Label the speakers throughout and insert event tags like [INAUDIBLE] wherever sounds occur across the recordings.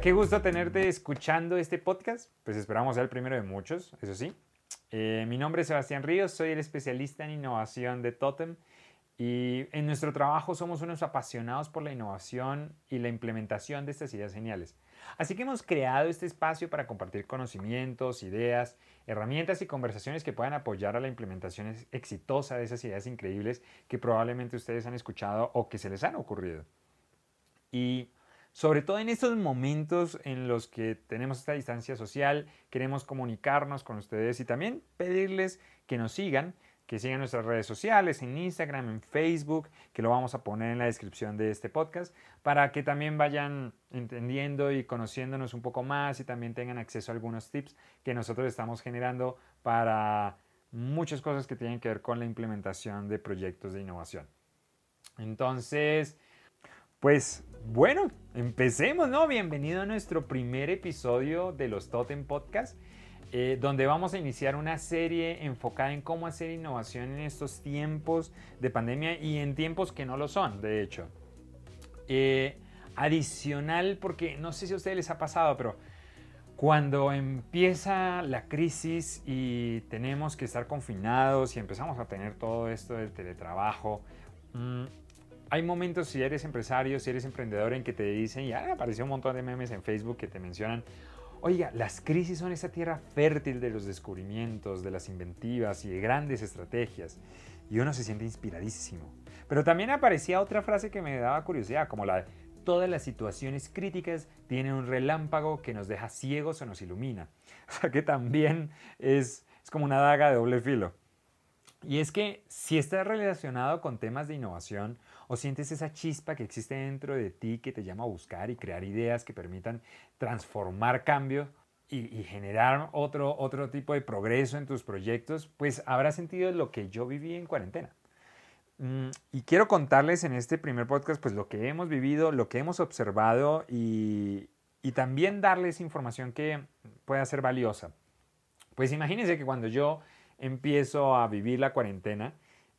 Speaker 1: Qué gusto tenerte escuchando este podcast. Pues esperamos ser el primero de muchos, eso sí. Eh, mi nombre es Sebastián Ríos, soy el especialista en innovación de Totem y en nuestro trabajo somos unos apasionados por la innovación y la implementación de estas ideas geniales. Así que hemos creado este espacio para compartir conocimientos, ideas, herramientas y conversaciones que puedan apoyar a la implementación exitosa de esas ideas increíbles que probablemente ustedes han escuchado o que se les han ocurrido. Y sobre todo en estos momentos en los que tenemos esta distancia social, queremos comunicarnos con ustedes y también pedirles que nos sigan que sigan nuestras redes sociales, en Instagram, en Facebook, que lo vamos a poner en la descripción de este podcast, para que también vayan entendiendo y conociéndonos un poco más y también tengan acceso a algunos tips que nosotros estamos generando para muchas cosas que tienen que ver con la implementación de proyectos de innovación. Entonces, pues bueno, empecemos, ¿no? Bienvenido a nuestro primer episodio de los Totem Podcast. Eh, donde vamos a iniciar una serie enfocada en cómo hacer innovación en estos tiempos de pandemia y en tiempos que no lo son, de hecho. Eh, adicional, porque no sé si a ustedes les ha pasado, pero cuando empieza la crisis y tenemos que estar confinados y empezamos a tener todo esto del teletrabajo, mm, hay momentos si eres empresario, si eres emprendedor en que te dicen, ya apareció un montón de memes en Facebook que te mencionan, Oiga, las crisis son esa tierra fértil de los descubrimientos, de las inventivas y de grandes estrategias. Y uno se siente inspiradísimo. Pero también aparecía otra frase que me daba curiosidad, como la de todas las situaciones críticas tienen un relámpago que nos deja ciegos o nos ilumina. [LAUGHS] O sea que también es, es como una daga de doble filo. Y es que si está relacionado con temas de innovación o sientes esa chispa que existe dentro de ti que te llama a buscar y crear ideas que permitan transformar cambio y, generar otro, otro tipo de progreso en tus proyectos, pues habrás sentido lo que yo viví en cuarentena. Mm, y quiero contarles en este primer podcast pues lo que hemos vivido, lo que hemos observado y, y también darles información que pueda ser valiosa. Pues imagínense que cuando yo empiezo a vivir la cuarentena,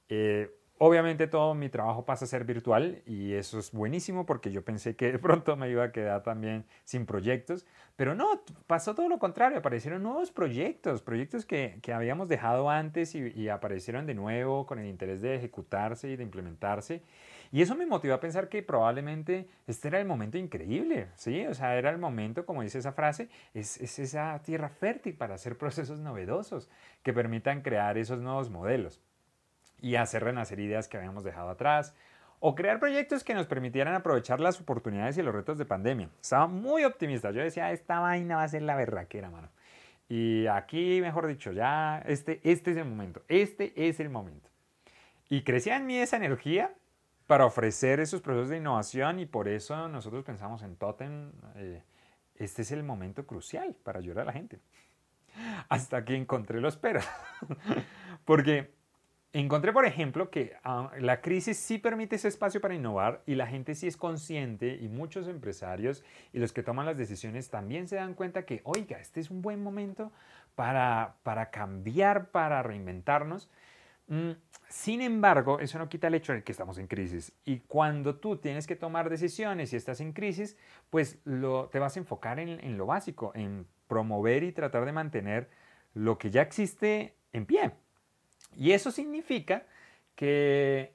Speaker 1: eh, Obviamente todo mi trabajo pasa a ser virtual y eso es buenísimo porque yo pensé que de pronto me iba a quedar también sin proyectos, pero no, pasó todo lo contrario, aparecieron nuevos proyectos, proyectos que, que habíamos dejado antes y, y, aparecieron de nuevo con el interés de ejecutarse y de implementarse. Y eso me motivó a pensar que probablemente este era el momento increíble, ¿sí? O sea, era el momento, como dice esa frase, es, es esa tierra fértil para hacer [LAUGHS] procesos novedosos que permitan crear esos nuevos modelos y hacer renacer ideas que habíamos dejado atrás, o crear proyectos que nos permitieran aprovechar las oportunidades y los retos de pandemia. Estaba muy optimista. Yo decía, esta vaina va a ser la berraquera, mano. Y aquí, mejor dicho, ya este, este es el momento. Este es el momento. Y crecía en mí esa energía para ofrecer esos procesos de innovación y por eso nosotros pensamos en Totem. Eh, este es el momento crucial para ayudar a la gente. [LAUGHS] Hasta que encontré los peros. [LAUGHS] Porque Encontré, por ejemplo, que ah, la crisis sí permite ese espacio para innovar y la gente sí es consciente y muchos empresarios y los que toman las decisiones también se dan cuenta que, oiga, este es un buen momento para, para cambiar, para reinventarnos. Mm, sin embargo, eso no quita el hecho de que estamos en crisis. Y cuando tú tienes que tomar decisiones y estás en crisis, pues lo, te vas a enfocar en, lo básico, en promover y tratar de mantener lo que ya existe en pie. Y eso significa que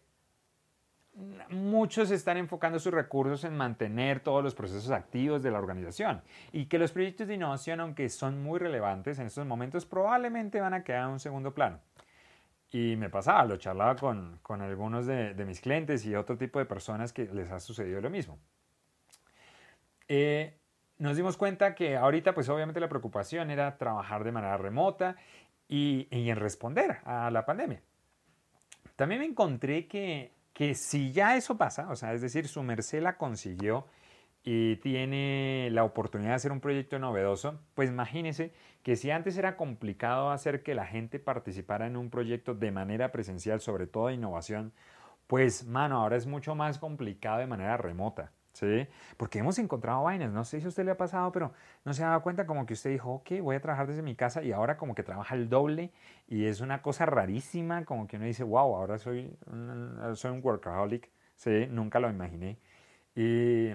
Speaker 1: muchos están enfocando sus recursos en mantener todos los procesos activos de la organización y que los proyectos de innovación, aunque son muy relevantes en estos momentos, probablemente van a quedar en un segundo plano. Y me pasaba, lo charlaba con, con algunos de, mis clientes y otro tipo de personas que les ha sucedido lo mismo. Eh, nos dimos cuenta que ahorita pues obviamente la preocupación era trabajar de manera remota y, en responder a la pandemia. También me encontré que, que si ya eso pasa, o sea, es decir, su merced la consiguió y tiene la oportunidad de hacer un proyecto novedoso, pues imagínese que si antes era complicado hacer que la gente participara en un proyecto de manera presencial, sobre todo de innovación, pues mano, ahora es mucho más complicado de manera remota. ¿sí? Porque hemos encontrado vainas, no sé si a usted le ha pasado, pero no se ha dado cuenta como que usted dijo, ok, voy a trabajar desde mi casa y ahora como que trabaja el doble y es una cosa rarísima, como que uno dice, wow, ahora soy un, soy un workaholic, ¿sí? Nunca lo imaginé. Y,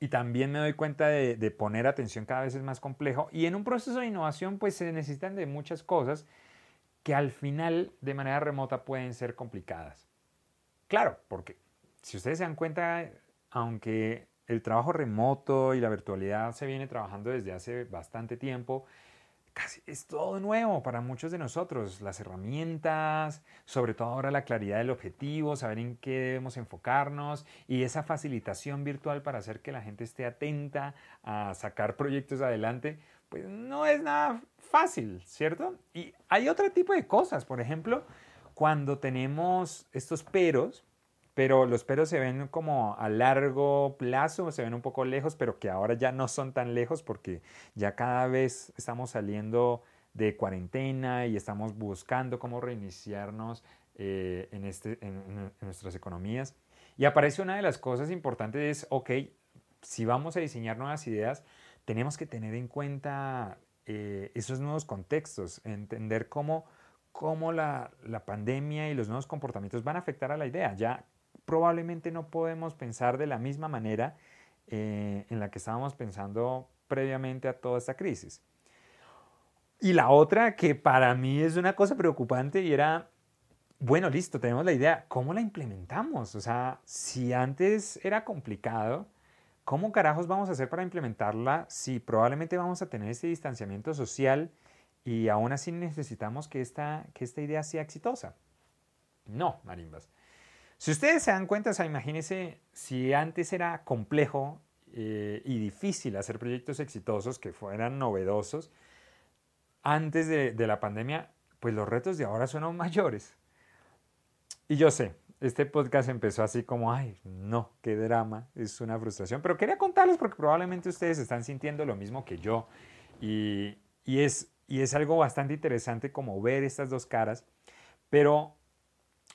Speaker 1: y también me doy cuenta de, poner atención cada vez es más complejo. Y en un proceso de innovación, pues se necesitan de muchas cosas que al final de manera remota pueden ser complicadas. Claro, porque si ustedes se dan cuenta, aunque el trabajo remoto y la virtualidad se viene trabajando desde hace bastante tiempo, casi es todo nuevo para muchos de nosotros. Las herramientas, sobre todo ahora la claridad del objetivo, saber en qué debemos enfocarnos y esa facilitación virtual para hacer que la gente esté atenta a sacar proyectos adelante, pues no es nada fácil, ¿cierto? Y hay otro tipo de cosas, por ejemplo, cuando tenemos estos peros, pero los peros se ven como a largo plazo, se ven un poco lejos, pero que ahora ya no son tan lejos porque ya cada vez estamos saliendo de cuarentena y estamos buscando cómo reiniciarnos eh, en, este, en, nuestras economías. Y aparece una de las cosas importantes es, ok, si vamos a diseñar nuevas ideas, tenemos que tener en cuenta eh, esos nuevos contextos, entender cómo, cómo la, la, pandemia y los nuevos comportamientos van a afectar a la idea. Ya probablemente no podemos pensar de la misma manera eh, en la que estábamos pensando previamente a toda esta crisis. Y la otra que para mí es una cosa preocupante y era, bueno, listo, tenemos la idea, ¿cómo la implementamos? O sea, si antes era complicado, ¿cómo carajos vamos a hacer para implementarla si probablemente vamos a tener ese distanciamiento social y aún así necesitamos que esta, que esta idea sea exitosa? No, marimbas. Si ustedes se dan cuenta, o sea, imagínense si antes era complejo eh, y difícil hacer proyectos exitosos que fueran novedosos, antes de, de, la pandemia, pues los retos de ahora son aún mayores. Y yo sé, este podcast empezó así como, ay, no, qué drama, es una frustración, pero quería contarles porque probablemente ustedes están sintiendo lo mismo que yo. Y, y, es, y es algo bastante interesante como ver estas dos caras, pero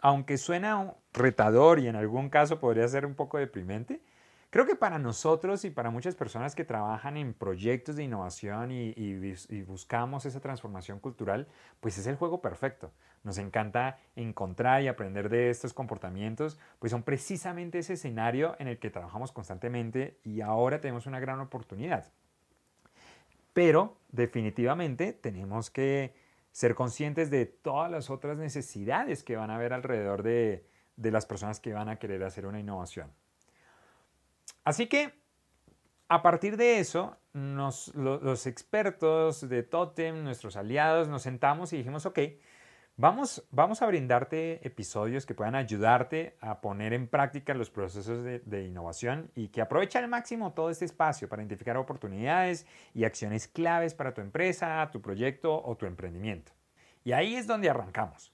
Speaker 1: aunque suena retador y en algún caso podría ser un poco deprimente, creo que para nosotros y para muchas personas que trabajan en proyectos de innovación y, buscamos esa transformación cultural, pues es el juego perfecto. Nos encanta encontrar y aprender de estos comportamientos, pues son precisamente ese escenario en el que trabajamos constantemente y ahora tenemos una gran oportunidad. Pero definitivamente tenemos que ser conscientes de todas las otras necesidades que van a haber alrededor de, las personas que van a querer hacer una innovación. Así que, a partir de eso, los expertos de Totem, nuestros aliados, nos sentamos y dijimos, ok, Vamos, a brindarte episodios que puedan ayudarte a poner en práctica los procesos de, innovación y que aproveche al máximo todo este espacio para identificar oportunidades y acciones claves para tu empresa, tu proyecto o tu emprendimiento. Y ahí es donde arrancamos.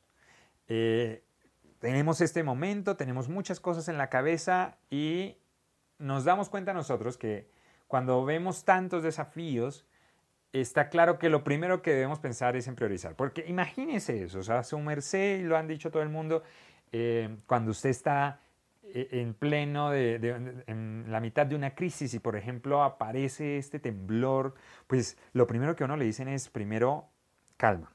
Speaker 1: Eh, tenemos este momento, tenemos muchas cosas en la cabeza y nos damos cuenta nosotros que cuando vemos tantos desafíos, está claro que lo primero que debemos pensar es en priorizar. Porque imagínese eso, o sea, su merced, y lo han dicho todo el mundo, eh, cuando usted está eh, en pleno, de, en la mitad de una crisis y por ejemplo aparece este temblor, pues lo primero que uno le dicen es primero calma.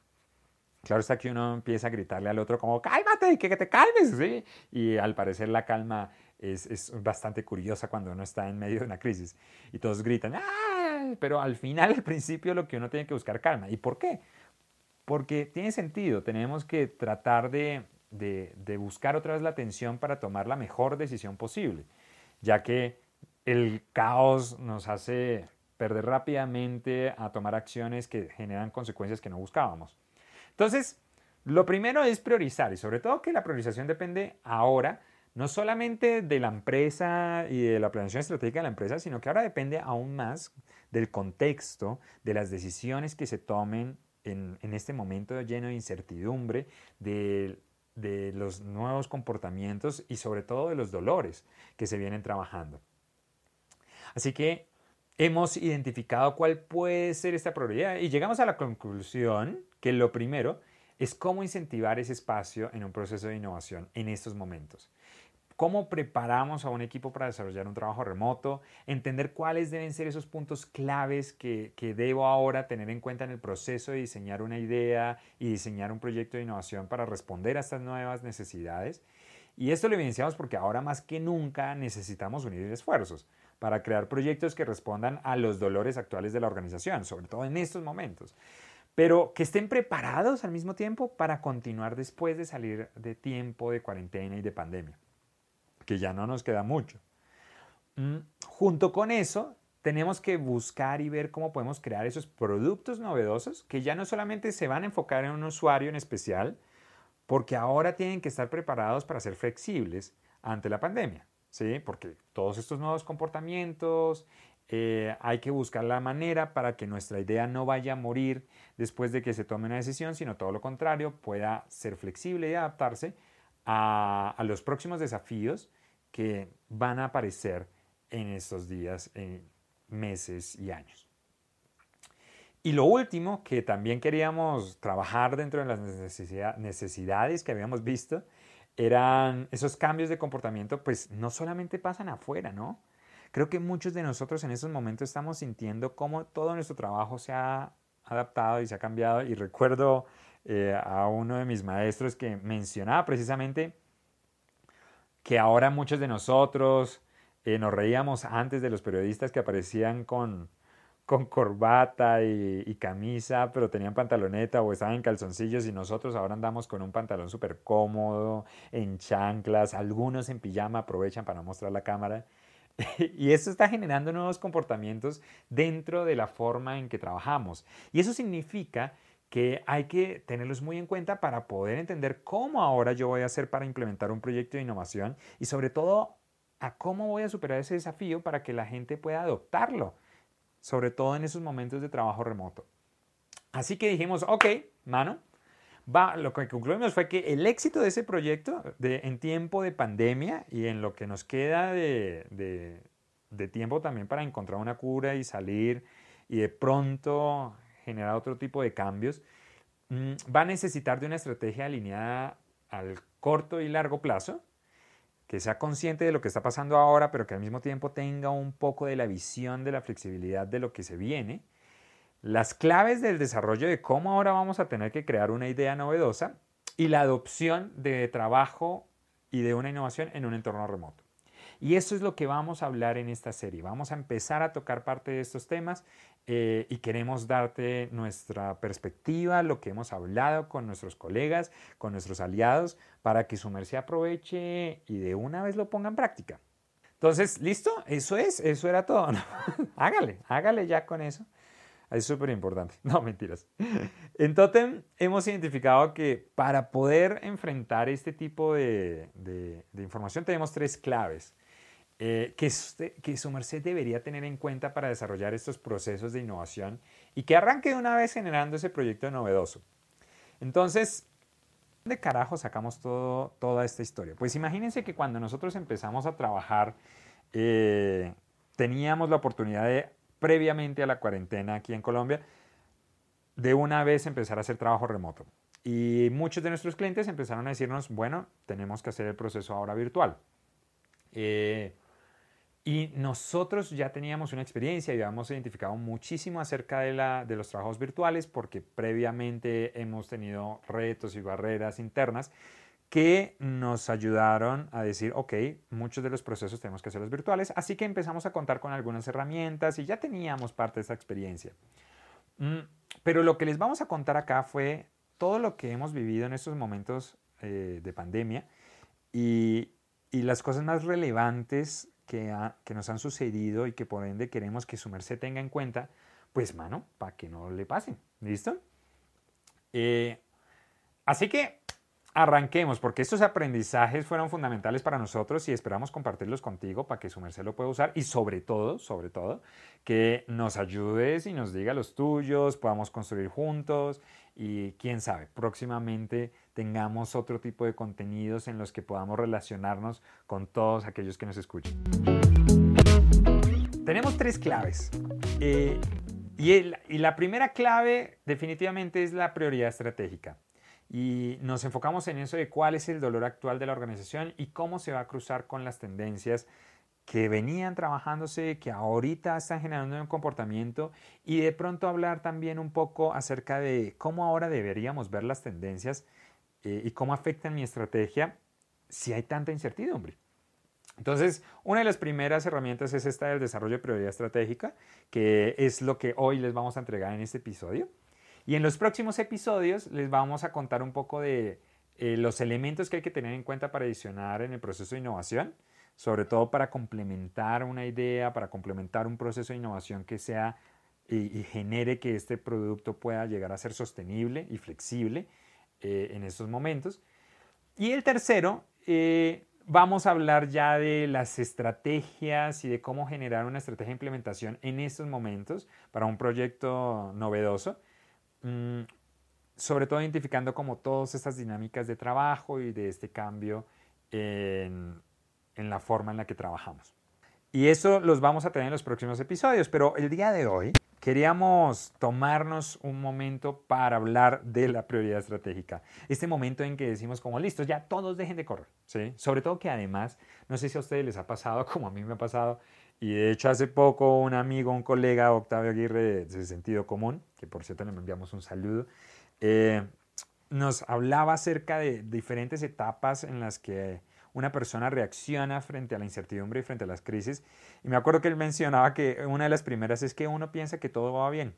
Speaker 1: Claro está que uno empieza a gritarle al otro como cálmate, que, te calmes, ¿sí? Y al parecer la calma es, es, bastante curiosa cuando uno está en medio de una crisis y todos gritan, ¡ah! Pero al final, al principio, lo que uno tiene que buscar calma. ¿Y por qué? Porque tiene sentido, tenemos que tratar de, de, buscar otra vez la atención para tomar la mejor decisión posible, ya que el caos nos hace perder rápidamente a tomar acciones que generan consecuencias que no buscábamos. Entonces, lo primero es priorizar y sobre todo que la priorización depende ahora no solamente de la empresa y de la planeación estratégica de la empresa, sino que ahora depende aún más del contexto, de las decisiones que se tomen en, este momento lleno de incertidumbre, de, de los nuevos comportamientos y sobre todo de los dolores que se vienen trabajando. Así que hemos identificado cuál puede ser esta prioridad y llegamos a la conclusión que lo primero es cómo incentivar ese espacio en un proceso de innovación en estos momentos cómo preparamos a un equipo para desarrollar un trabajo remoto, entender cuáles deben ser esos puntos claves que, debo ahora tener en cuenta en el proceso de diseñar una idea y diseñar un proyecto de innovación para responder a estas nuevas necesidades. Y esto lo evidenciamos porque ahora más que nunca necesitamos unir esfuerzos para crear proyectos que respondan a los dolores actuales de la organización, sobre todo en estos momentos, pero que estén preparados al mismo tiempo para continuar después de salir de tiempo de cuarentena y de pandemia, que ya no nos queda mucho. Mm, junto con eso, tenemos que buscar y ver cómo podemos crear esos productos novedosos que ya no solamente se van a enfocar en un usuario en especial, porque ahora tienen que estar preparados para ser flexibles ante la pandemia. ¿sí? Porque todos estos nuevos comportamientos, eh, hay que buscar la manera para que nuestra idea no vaya a morir después de que se tome una decisión, sino todo lo contrario, pueda ser flexible y adaptarse a, los próximos desafíos que van a aparecer en estos días, meses y años. Y lo último que también queríamos trabajar dentro de las necesidades que habíamos visto eran esos cambios de comportamiento, pues no solamente pasan afuera, ¿no? Creo que muchos de nosotros en estos momentos estamos sintiendo cómo todo nuestro trabajo se ha adaptado y se ha cambiado. Y recuerdo eh, a uno de mis maestros que mencionaba precisamente que ahora muchos de nosotros eh, nos reíamos antes de los periodistas que aparecían con, corbata y, camisa, pero tenían pantaloneta o estaban en calzoncillos y nosotros ahora andamos con un pantalón súper cómodo, en chanclas, algunos en pijama aprovechan para mostrar la cámara. [LAUGHS] y eso está generando nuevos comportamientos dentro de la forma en que trabajamos. Y eso significa que hay que tenerlos muy en cuenta para poder entender cómo ahora yo voy a hacer para implementar un proyecto de innovación y sobre todo a cómo voy a superar ese desafío para que la gente pueda adoptarlo sobre todo en esos momentos de trabajo remoto. Así que dijimos, ok, mano, va, lo que concluimos fue que el éxito de ese proyecto de, en tiempo de pandemia y en lo que nos queda de, de tiempo también para encontrar una cura y salir y de pronto generar otro tipo de cambios, mm, va a necesitar de una estrategia alineada al corto y largo plazo que sea consciente de lo que está pasando ahora, pero que al mismo tiempo tenga un poco de la visión de la flexibilidad de lo que se viene, las claves del desarrollo de cómo ahora vamos a tener que crear una idea novedosa y la adopción de trabajo y de una innovación en un entorno remoto. Y eso es lo que vamos a hablar en esta serie. Vamos a empezar a tocar parte de estos temas eh, y queremos darte nuestra perspectiva, lo que hemos hablado con nuestros colegas, con nuestros aliados, para que su merced aproveche y de una vez lo ponga en práctica. Entonces, ¿listo? Eso es, eso era todo. [LAUGHS] hágale, hágale ya con eso. Es súper importante. [LAUGHS] No, mentiras. En Totem hemos identificado que para poder enfrentar este tipo de, de información tenemos tres claves. Eh, que, que su merced debería tener en cuenta para desarrollar estos procesos de innovación y que arranque de una vez generando ese proyecto novedoso. Entonces, ¿de carajo sacamos todo, toda esta historia? Pues imagínense que cuando nosotros empezamos a trabajar, eh, teníamos la oportunidad de, previamente a la cuarentena aquí en Colombia, de una vez empezar a hacer trabajo remoto. Y muchos de nuestros clientes empezaron a decirnos, bueno, tenemos que hacer el proceso ahora virtual. Eh, y nosotros ya teníamos una experiencia y habíamos identificado muchísimo acerca de, la, de los trabajos virtuales porque previamente hemos tenido retos y barreras internas que nos ayudaron a decir, ok, muchos de los procesos tenemos que hacerlos virtuales, así que empezamos a contar con algunas herramientas y ya teníamos parte de esa experiencia. Mm, pero lo que les vamos a contar acá fue todo lo que hemos vivido en estos momentos eh, de pandemia y, y las cosas más relevantes que, nos han sucedido y que por ende queremos que su merced tenga en cuenta, pues mano, para que no le pasen. ¿Listo? Eh, así que arranquemos, porque estos aprendizajes fueron fundamentales para nosotros y esperamos compartirlos contigo para que su merced lo pueda usar y sobre todo, sobre todo, que nos ayudes y nos diga los tuyos, podamos construir juntos y quién sabe, próximamente tengamos otro tipo de contenidos en los que podamos relacionarnos con todos aquellos que nos escuchen. Tenemos tres claves. Eh, y, y la primera clave definitivamente es la prioridad estratégica y nos enfocamos en eso de cuál es el dolor actual de la organización y cómo se va a cruzar con las tendencias que venían trabajándose, que ahorita están generando un comportamiento y de pronto hablar también un poco acerca de cómo ahora deberíamos ver las tendencias eh, y cómo afectan mi estrategia si hay tanta incertidumbre. Entonces, una de las primeras herramientas es esta del desarrollo de prioridad estratégica, que es lo que hoy les vamos a entregar en este episodio. Y en los próximos episodios les vamos a contar un poco de eh, los elementos que hay que tener en cuenta para adicionar en el proceso de innovación, sobre todo para complementar una idea, para complementar un proceso de innovación que sea y, genere que este producto pueda llegar a ser sostenible y flexible eh, en estos momentos. Y el tercero, eh, vamos a hablar ya de las estrategias y de cómo generar una estrategia de implementación en estos momentos para un proyecto novedoso. Mm, sobre todo identificando como todas estas dinámicas de trabajo y de este cambio en, en la forma en la que trabajamos. Y eso los vamos a tener en los próximos episodios, pero el día de hoy queríamos tomarnos un momento para hablar de la prioridad estratégica. Este momento en que decimos como, listo, ya todos dejen de correr, ¿sí? Sobre todo que además, no sé si a ustedes les ha pasado [LAUGHS] como a mí me ha pasado, y de hecho hace poco un amigo, un colega, Octavio Aguirre de Sentido Común, que por cierto le enviamos un saludo, eh, nos hablaba acerca de diferentes etapas en las que una persona reacciona frente a la incertidumbre y frente a las crisis. Y me acuerdo que él mencionaba que una de las primeras es que uno piensa que todo va bien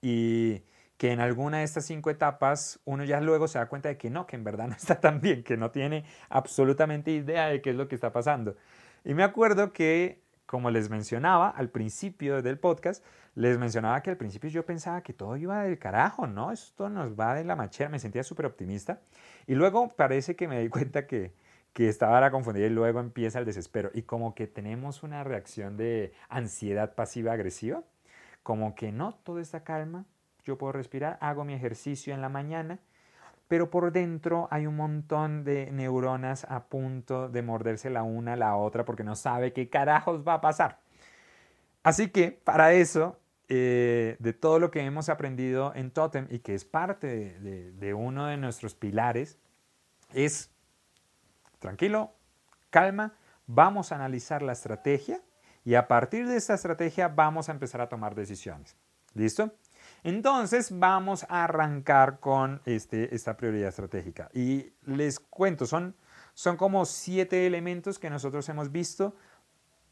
Speaker 1: y que en alguna de estas cinco etapas uno ya luego se da cuenta de que no, que en verdad [LAUGHS] no está tan bien, que no tiene absolutamente idea de qué es lo que está pasando. Y me acuerdo que, como les mencionaba al principio del podcast, les mencionaba que al principio yo pensaba que todo iba del carajo, ¿no? Esto nos va de la machera, me sentía súper optimista. Y luego parece que me di [LAUGHS] cuenta que, que estaba la confundida y luego empieza el desespero. Y como que tenemos una reacción de ansiedad pasiva-agresiva, como que no, todo está calma, yo puedo respirar, hago mi ejercicio en la mañana, pero por dentro hay un montón de neuronas a punto de morderse la una a la otra porque no sabe qué carajos va a pasar. Así que para eso, eh, de todo lo que hemos aprendido en Totem y que es parte de uno de nuestros pilares, es tranquilo, calma, vamos a analizar la estrategia y a partir de esta estrategia vamos a empezar a tomar decisiones. ¿Listo? Entonces vamos a arrancar con este, esta prioridad estratégica. Y les cuento, son, son como siete elementos que nosotros hemos visto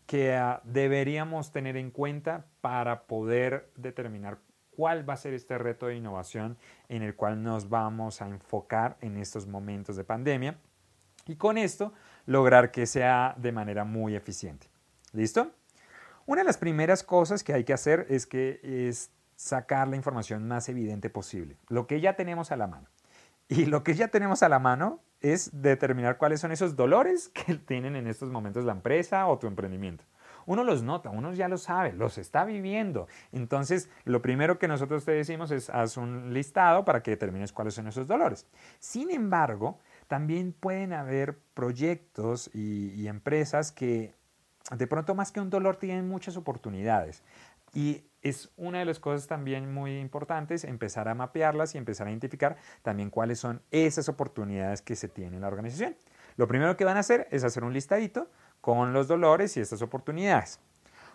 Speaker 1: que ah, deberíamos tener en cuenta para poder determinar cuál va a ser este reto de innovación en el cual nos vamos a enfocar en estos momentos de pandemia y con esto lograr que sea de manera muy eficiente. ¿Listo? Una de las primeras cosas que hay que hacer es que sacar la información más evidente posible, lo que ya tenemos a la mano. Y lo que ya tenemos a la mano es determinar cuáles son esos dolores [LAUGHS] que tienen en estos momentos la empresa o tu emprendimiento. Uno los nota, uno ya lo sabe, los está viviendo. Entonces, lo primero que nosotros te decimos es haz un listado para que determines cuáles son esos dolores. Sin embargo, también pueden haber proyectos y, empresas que de pronto más que un dolor tienen muchas oportunidades. Y es una de las cosas también muy importantes empezar a mapearlas y empezar a identificar también cuáles son esas oportunidades que se tienen en la organización. Lo primero que van a hacer es hacer un listadito con los dolores y estas oportunidades.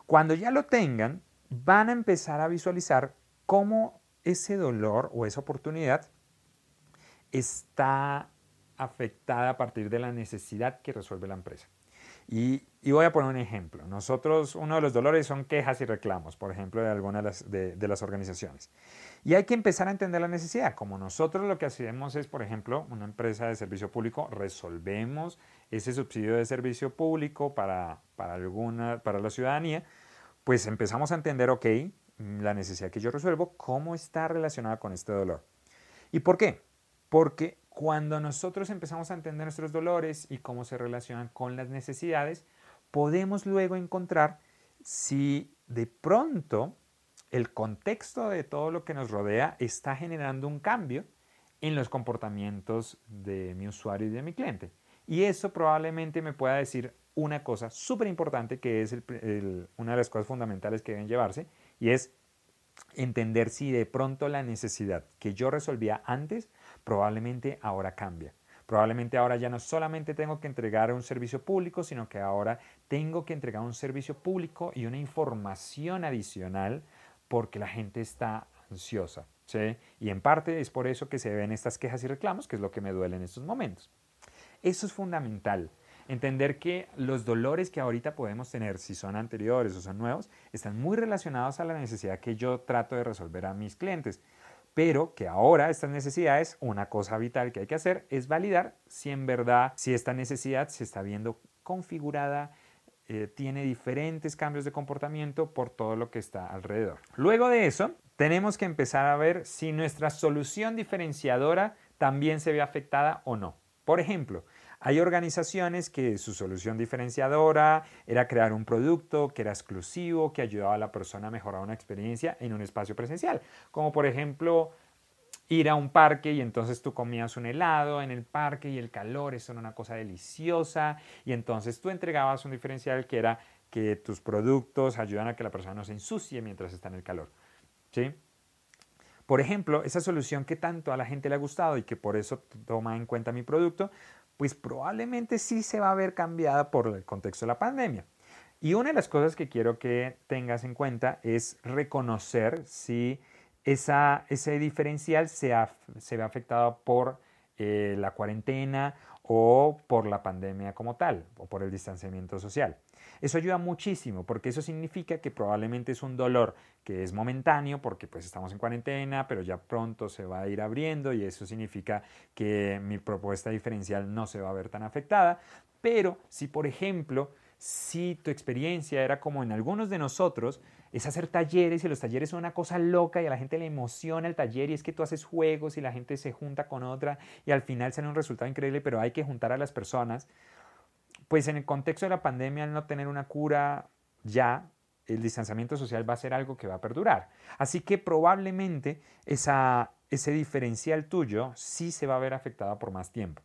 Speaker 1: Cuando ya lo tengan, van a empezar a visualizar cómo ese dolor o esa oportunidad está afectada a partir de la necesidad que resuelve la empresa. Y, voy a poner un ejemplo. Nosotros, uno de los dolores son quejas y reclamos, por ejemplo, de algunas de las, de las organizaciones. Y hay que empezar a entender la necesidad. Como nosotros lo que hacemos es, por ejemplo, una empresa de servicio público, resolvemos ese subsidio de servicio público para, para, alguna, para la ciudadanía, pues empezamos a entender, ok, la necesidad que yo resuelvo, cómo está relacionada con este dolor. ¿Y por qué? Porque cuando nosotros empezamos a entender nuestros dolores y cómo se relacionan con las necesidades, podemos luego encontrar si de pronto el contexto de todo lo que nos rodea está generando un cambio en los comportamientos de mi usuario y de mi cliente. Y eso probablemente me pueda decir una cosa súper importante que es una de las cosas fundamentales que deben llevarse y es entender si de pronto la necesidad que yo resolvía antes probablemente ahora cambia. Probablemente ahora ya no solamente tengo que entregar un servicio público, sino que ahora tengo que entregar un servicio público y una información adicional porque la gente está ansiosa. ¿sí? Y en parte es por eso que se ven estas quejas y reclamos, que es lo que me duele en estos momentos. Eso es fundamental. Entender que los dolores que ahorita podemos tener, si son anteriores o son nuevos, están muy relacionados a la necesidad que yo trato de resolver a mis clientes. Pero que ahora estas necesidades, una cosa vital que hay que hacer es validar si en verdad, si esta necesidad se está viendo configurada, eh, tiene diferentes cambios de comportamiento por todo lo que está alrededor. Luego de eso, tenemos que empezar a ver si nuestra solución diferenciadora también se ve afectada o no. Por ejemplo, hay organizaciones que su solución diferenciadora era crear un producto que era exclusivo, que ayudaba a la persona a mejorar una experiencia en un espacio presencial, como por ejemplo ir a un parque y entonces tú comías un helado en el parque y el calor, era una cosa deliciosa y entonces tú entregabas un diferencial que era que tus productos ayudan a que la persona no se ensucie mientras está en el calor. ¿Sí? Por ejemplo, esa solución que tanto a la gente le ha gustado y que por eso toma en cuenta mi producto, pues probablemente sí se va a ver cambiada por el contexto de la pandemia. Y una de las cosas que quiero que tengas en cuenta es reconocer si esa, ese diferencial se, se ve afectado por eh, la cuarentena o por la pandemia como tal, o por el distanciamiento social. Eso ayuda muchísimo porque eso significa que probablemente es un dolor que es momentáneo porque pues estamos en cuarentena, pero ya pronto se va a ir abriendo y eso significa que mi propuesta diferencial no se va a ver tan afectada. Pero si por ejemplo, si tu experiencia era como en algunos de nosotros, es hacer talleres y los talleres son una cosa loca y a la gente le emociona el taller y es que tú haces juegos y la gente se junta con otra y al final sale un resultado increíble, pero hay que juntar a las personas pues en el contexto de la pandemia, al no tener una cura ya, el distanciamiento social va a ser algo que va a perdurar. Así que probablemente esa, ese diferencial tuyo sí se va a ver afectado por más tiempo.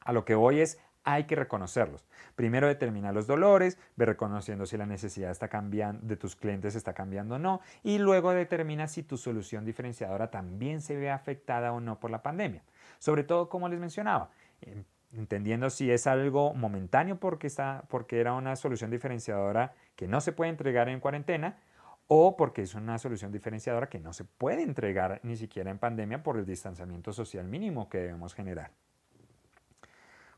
Speaker 1: A lo que voy es, hay que reconocerlos. Primero determina los dolores, ve reconociendo si la necesidad está cambiando, de tus clientes está cambiando o no, y luego determina si tu solución diferenciadora también se ve afectada o no por la pandemia. Sobre todo, como les mencionaba, entendiendo si es algo momentáneo porque, porque era una solución diferenciadora que no se puede entregar en cuarentena o porque es una solución diferenciadora que no se puede entregar ni siquiera en pandemia por el distanciamiento social mínimo que debemos generar.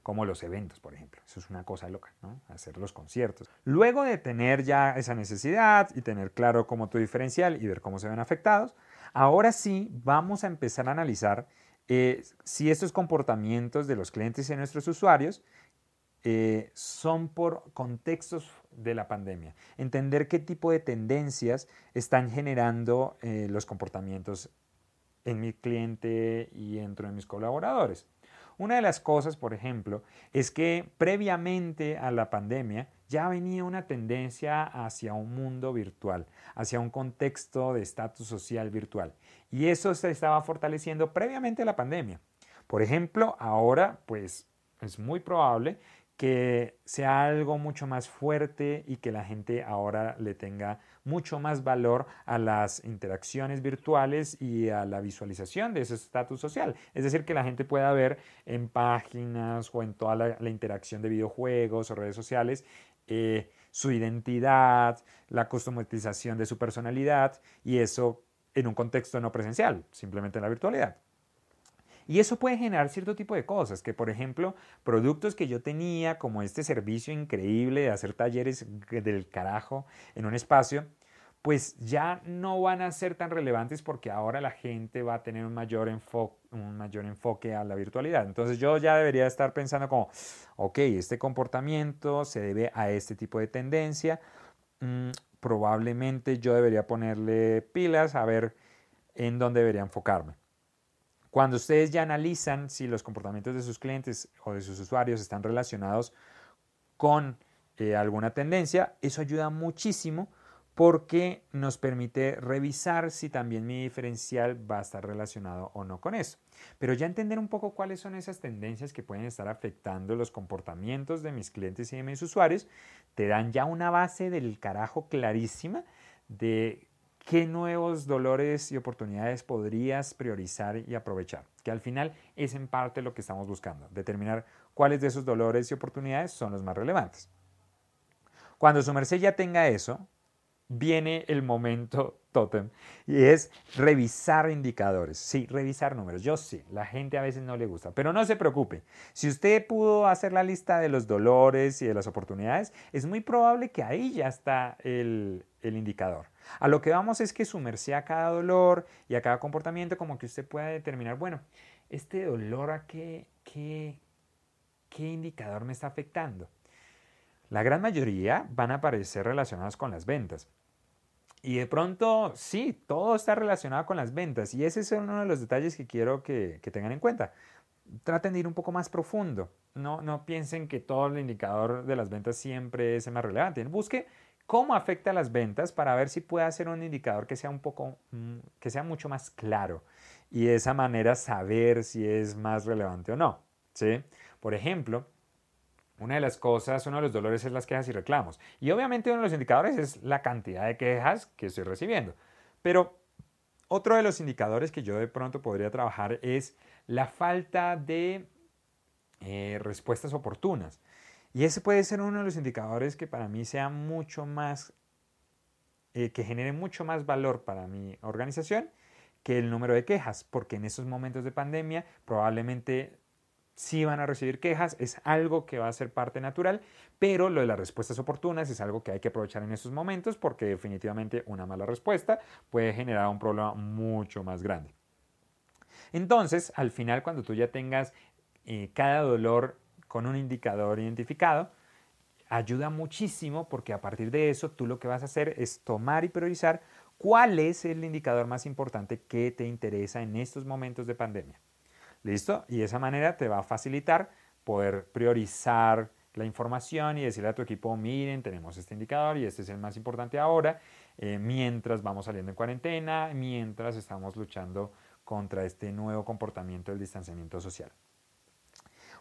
Speaker 1: Como los eventos, por ejemplo. Eso es una cosa loca, ¿no? Hacer los conciertos. Luego de tener ya esa necesidad y tener claro cómo tu diferencial y ver cómo se ven afectados, ahora sí vamos a empezar a analizar eh, si estos comportamientos de los clientes y de nuestros usuarios eh, son por contextos de la pandemia. Entender qué tipo de tendencias están generando eh, los comportamientos en mi cliente y dentro de mis colaboradores. Una de las cosas, por ejemplo, es que previamente a la pandemia ya venía una tendencia hacia un mundo virtual, hacia un contexto de estatus social virtual. Y eso se estaba fortaleciendo previamente a la pandemia. Por ejemplo, ahora pues es muy probable que sea algo mucho más fuerte y que la gente ahora le tenga mucho más valor a las interacciones virtuales y a la visualización de ese estatus social. Es decir, que la gente pueda ver en páginas o en toda la, interacción de videojuegos o redes sociales eh, su identidad, la customización de su personalidad y eso en un contexto no presencial, simplemente en la virtualidad. Y eso puede generar cierto tipo de cosas, que por ejemplo, productos que yo tenía, como este servicio increíble de hacer talleres del carajo en un espacio, pues ya no van a ser tan relevantes porque ahora la gente va a tener un mayor, un mayor enfoque a la virtualidad. Entonces yo ya debería estar pensando como, ok, este comportamiento se debe a este tipo de tendencia. Mm, probablemente yo debería ponerle pilas a ver en dónde debería enfocarme. Cuando ustedes ya analizan si los comportamientos de sus clientes o de sus usuarios están relacionados con eh, alguna tendencia, eso ayuda muchísimo porque nos permite revisar si también mi diferencial va a estar relacionado o no con eso. Pero ya entender un poco cuáles son esas tendencias que pueden estar afectando los comportamientos de mis clientes y de mis usuarios, te dan ya una base del carajo clarísima de qué nuevos dolores y oportunidades podrías priorizar y aprovechar, que al final es en parte lo que estamos buscando, determinar cuáles de esos dolores y oportunidades son los más relevantes. Cuando su merced ya tenga eso, viene el momento [LAUGHS] totem y es revisar indicadores. Sí, revisar números. Yo sé, la gente a veces no le gusta, pero no se preocupe. Si usted pudo hacer la lista de los dolores y de las oportunidades, es muy probable que ahí ya está el, indicador. A lo que vamos es que sumerse a cada dolor y a cada comportamiento como que usted pueda determinar, bueno, este dolor a qué, qué, qué indicador me está afectando. La gran mayoría van a aparecer relacionados con las ventas. Y de pronto, sí, todo está relacionado con las ventas. Y ese es uno de los detalles que quiero que, tengan en cuenta. Traten de ir un poco más profundo. No, no piensen que todo el indicador de las ventas siempre es el más relevante. Busque cómo afecta las ventas para ver si puede hacer un indicador que sea un poco, mm, que sea mucho más claro. Y de esa manera saber si es más relevante o no. ¿sí? Por ejemplo, una de las cosas, uno de los dolores es las quejas y reclamos. Y obviamente uno de los indicadores es la cantidad de quejas que estoy recibiendo. Pero otro de los indicadores que yo de pronto podría trabajar es la falta de eh, respuestas oportunas. Y ese puede ser uno de los indicadores que para mí sea mucho más, eh, que genere mucho más valor para mi organización que el número de quejas, porque en esos momentos de pandemia probablemente sí van a recibir quejas, es algo que va a ser parte natural, pero lo de las respuestas oportunas es algo que hay que aprovechar en estos momentos porque definitivamente una mala respuesta puede generar un problema mucho más grande. Entonces, al final, cuando tú ya tengas eh, cada dolor con un indicador identificado, ayuda muchísimo porque a partir de eso tú lo que vas a hacer es tomar y priorizar cuál es el indicador más importante que te interesa en estos momentos de pandemia. ¿Listo? Y de esa manera te va a facilitar poder priorizar la información y decirle a tu equipo, miren, tenemos este indicador y este es el más importante ahora, eh, mientras vamos saliendo en cuarentena, mientras estamos luchando contra este nuevo comportamiento del distanciamiento social.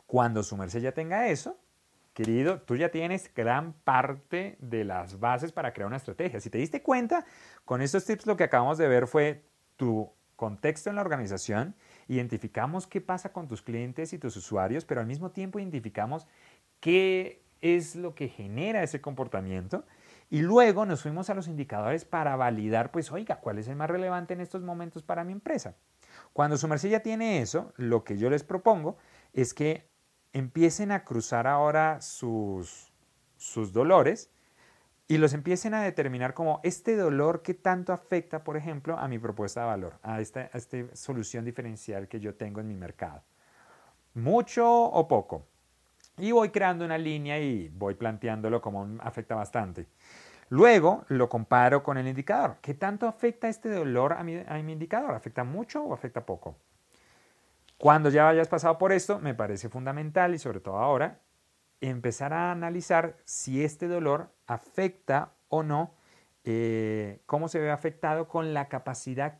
Speaker 1: Cuando su merced ya tenga eso, querido, tú ya tienes gran parte de las bases para crear una estrategia. Si te diste cuenta, con estos tips lo que acabamos de ver fue tu contexto en la organización identificamos qué pasa con tus clientes y tus usuarios, pero al mismo tiempo identificamos qué es lo que genera ese comportamiento y luego nos fuimos a los indicadores para validar, pues, oiga, ¿cuál es el más relevante en estos momentos para mi empresa? Cuando su merced ya tiene eso, lo que yo les propongo es que empiecen a cruzar ahora sus, sus dolores y los empiecen a determinar como este dolor que tanto afecta, por ejemplo, a mi propuesta de valor, a esta, solución diferencial que yo tengo en mi mercado. Mucho o poco. Y voy creando una línea y voy planteándolo como afecta bastante. Luego lo comparo con el indicador. ¿Qué tanto afecta este dolor a mi, a mi indicador? ¿Afecta mucho o afecta poco? Cuando ya hayas pasado por esto, me parece fundamental y sobre todo ahora, empezar a analizar si este dolor afecta o no, eh, cómo se ve afectado con la capacidad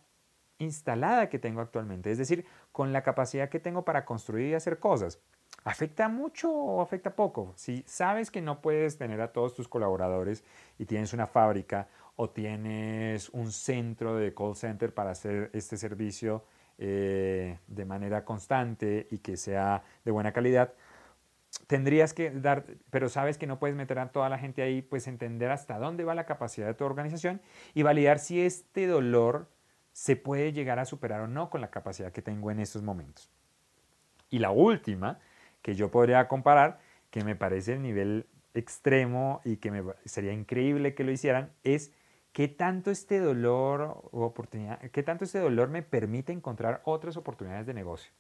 Speaker 1: instalada que tengo actualmente, es decir, con la capacidad que tengo para construir y hacer cosas. ¿Afecta mucho o afecta poco? Si sabes que no puedes tener a todos tus colaboradores y tienes una fábrica o tienes un centro de call center para hacer este servicio eh, de manera constante y que sea de buena calidad, tendrías que dar, pero sabes que no puedes meter a toda la gente ahí, pues entender hasta dónde va la capacidad de tu organización y validar si este dolor se puede llegar a superar o no con la capacidad que tengo en estos momentos. Y la última, que yo podría comparar, que me parece el nivel extremo y que sería increíble que lo hicieran, es qué tanto este dolor o oportunidad, qué tanto este dolor me permite encontrar otras oportunidades de negocio.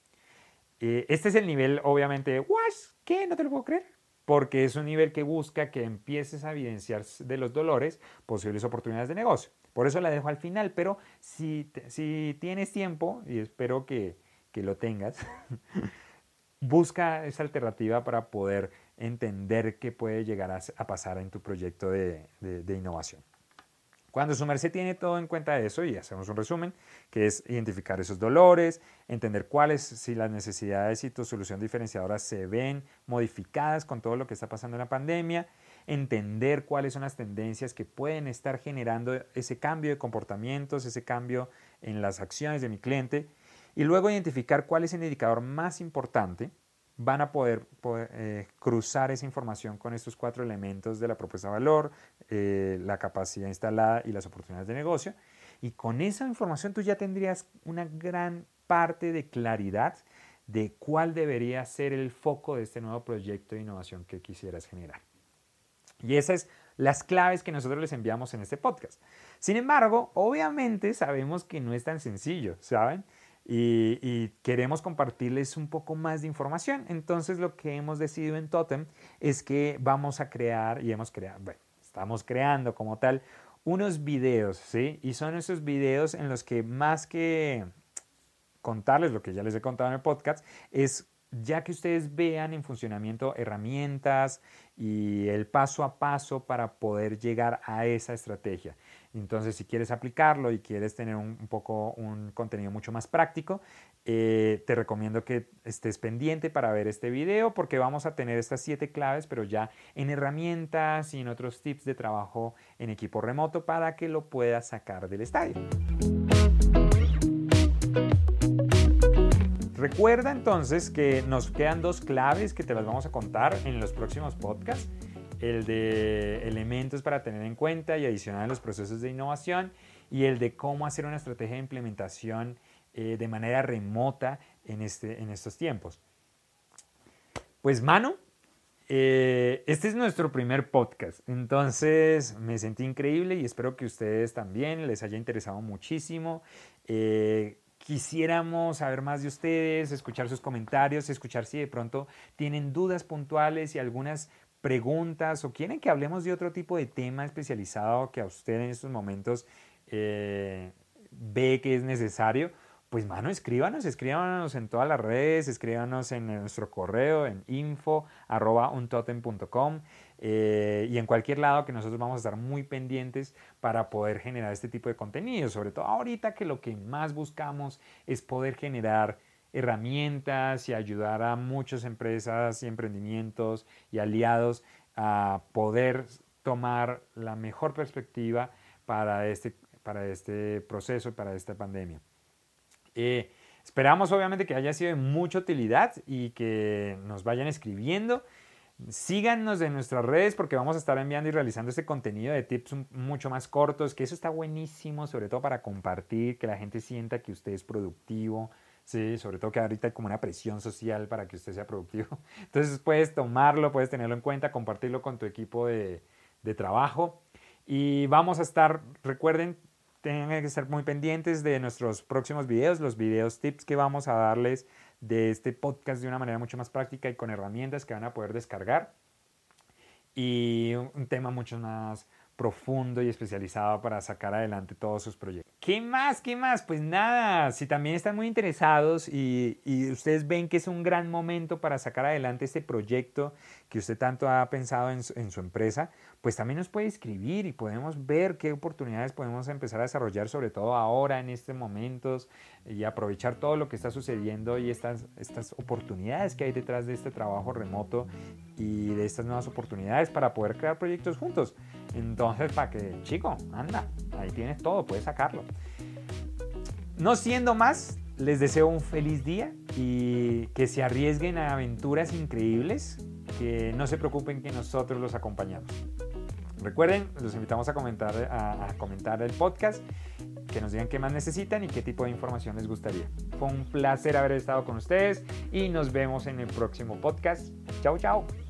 Speaker 1: Eh, este es el nivel, obviamente, ¿what? ¿Qué? No te lo puedo creer. Porque es un nivel que busca que empieces a evidenciar de los dolores posibles oportunidades de negocio. Por eso la dejo al final, pero si, si tienes tiempo, y espero que, que lo tengas, [LAUGHS] busca esa alternativa para poder entender qué puede llegar a, pasar en tu proyecto de, de innovación. Cuando su merced tiene todo en cuenta eso, y hacemos un resumen, que es identificar esos dolores, entender cuáles, si las necesidades y tu solución diferenciadora se ven modificadas con todo lo que está pasando en la pandemia, entender cuáles son las tendencias que pueden estar generando ese cambio de comportamientos, ese cambio en las acciones de mi cliente, y luego identificar cuál es el indicador más importante van a poder, eh, cruzar esa información con estos cuatro elementos de la propuesta de valor, eh, la capacidad instalada y las oportunidades de negocio. Y con esa información tú ya tendrías una gran parte de claridad de cuál debería ser el foco de este nuevo proyecto de innovación que quisieras generar. Y esas es las claves que nosotros les enviamos en este podcast. Sin embargo, obviamente sabemos que no es tan sencillo, ¿saben? Y, queremos compartirles un poco más de información. Entonces lo que hemos decidido en Totem es que vamos a crear y hemos creado, bueno, estamos creando como tal unos videos, ¿sí? Y son esos videos en los que más que contarles lo que ya les he contado en el podcast, es ya que ustedes vean en funcionamiento herramientas y el paso a paso para poder llegar a esa estrategia. Entonces, si quieres aplicarlo y quieres tener un, poco un contenido mucho más práctico, eh, te recomiendo que estés pendiente para ver este video porque vamos a tener estas siete claves, pero ya en herramientas y en otros tips de trabajo en equipo remoto para que lo puedas sacar del estadio. Recuerda entonces que nos quedan dos claves que te las vamos a contar en los próximos podcasts. El de elementos para tener en cuenta y adicionar los procesos de innovación y el de cómo hacer una estrategia de implementación eh, de manera remota en, este, en estos tiempos. Pues mano, eh, este es nuestro primer podcast, entonces me sentí increíble y espero que ustedes también les haya interesado muchísimo. Eh, Quisiéramos saber más de ustedes, escuchar sus comentarios, escuchar si de pronto tienen dudas puntuales y algunas preguntas o quieren que hablemos de otro tipo de tema especializado que a usted en estos momentos eh, ve que es necesario pues mano, escríbanos, escríbanos en todas las redes, escríbanos en nuestro correo en info eh, y en cualquier lado que nosotros vamos a estar muy pendientes para poder generar este tipo de contenido, sobre todo ahorita que lo que más buscamos es poder generar herramientas y ayudar a muchas empresas y emprendimientos y aliados a poder tomar la mejor perspectiva para este, para este proceso, para esta pandemia. Eh, esperamos obviamente que haya sido de mucha utilidad y que nos vayan escribiendo. Síganos en nuestras redes porque vamos a estar enviando y realizando este contenido de tips mucho más cortos, que eso está buenísimo, sobre todo para compartir, que la gente sienta que usted es productivo, ¿sí? sobre todo que ahorita hay como una presión social para que usted sea productivo. [LAUGHS] Entonces puedes tomarlo, puedes tenerlo en cuenta, compartirlo con tu equipo de, de trabajo. Y vamos a estar, recuerden, tienen que estar muy pendientes de nuestros próximos videos, los videos tips que vamos a darles de este podcast de una manera mucho más práctica y con herramientas que van a poder descargar. Y un tema mucho más profundo y especializado para sacar adelante todos sus proyectos. ¿Qué más? ¿Qué más? Pues nada, si también están muy interesados y, ustedes ven que es un gran momento para sacar adelante este proyecto que usted tanto ha pensado en su, empresa, pues también nos puede escribir y podemos ver qué oportunidades podemos empezar a desarrollar, sobre todo ahora en estos momentos, y aprovechar todo lo que está sucediendo y estas, estas oportunidades que hay detrás de este trabajo remoto y de estas nuevas oportunidades para poder crear proyectos juntos. Entonces, para que, chico, anda, ahí tienes todo, puedes sacarlo. No siendo más, les deseo un feliz día y que se arriesguen a aventuras increíbles, que no se preocupen que nosotros los acompañamos. Recuerden, los invitamos a comentar, a, comentar el podcast, que nos digan qué más necesitan y qué tipo de información les gustaría. Fue un placer haber estado con ustedes y nos vemos en el próximo podcast. Chao, chao.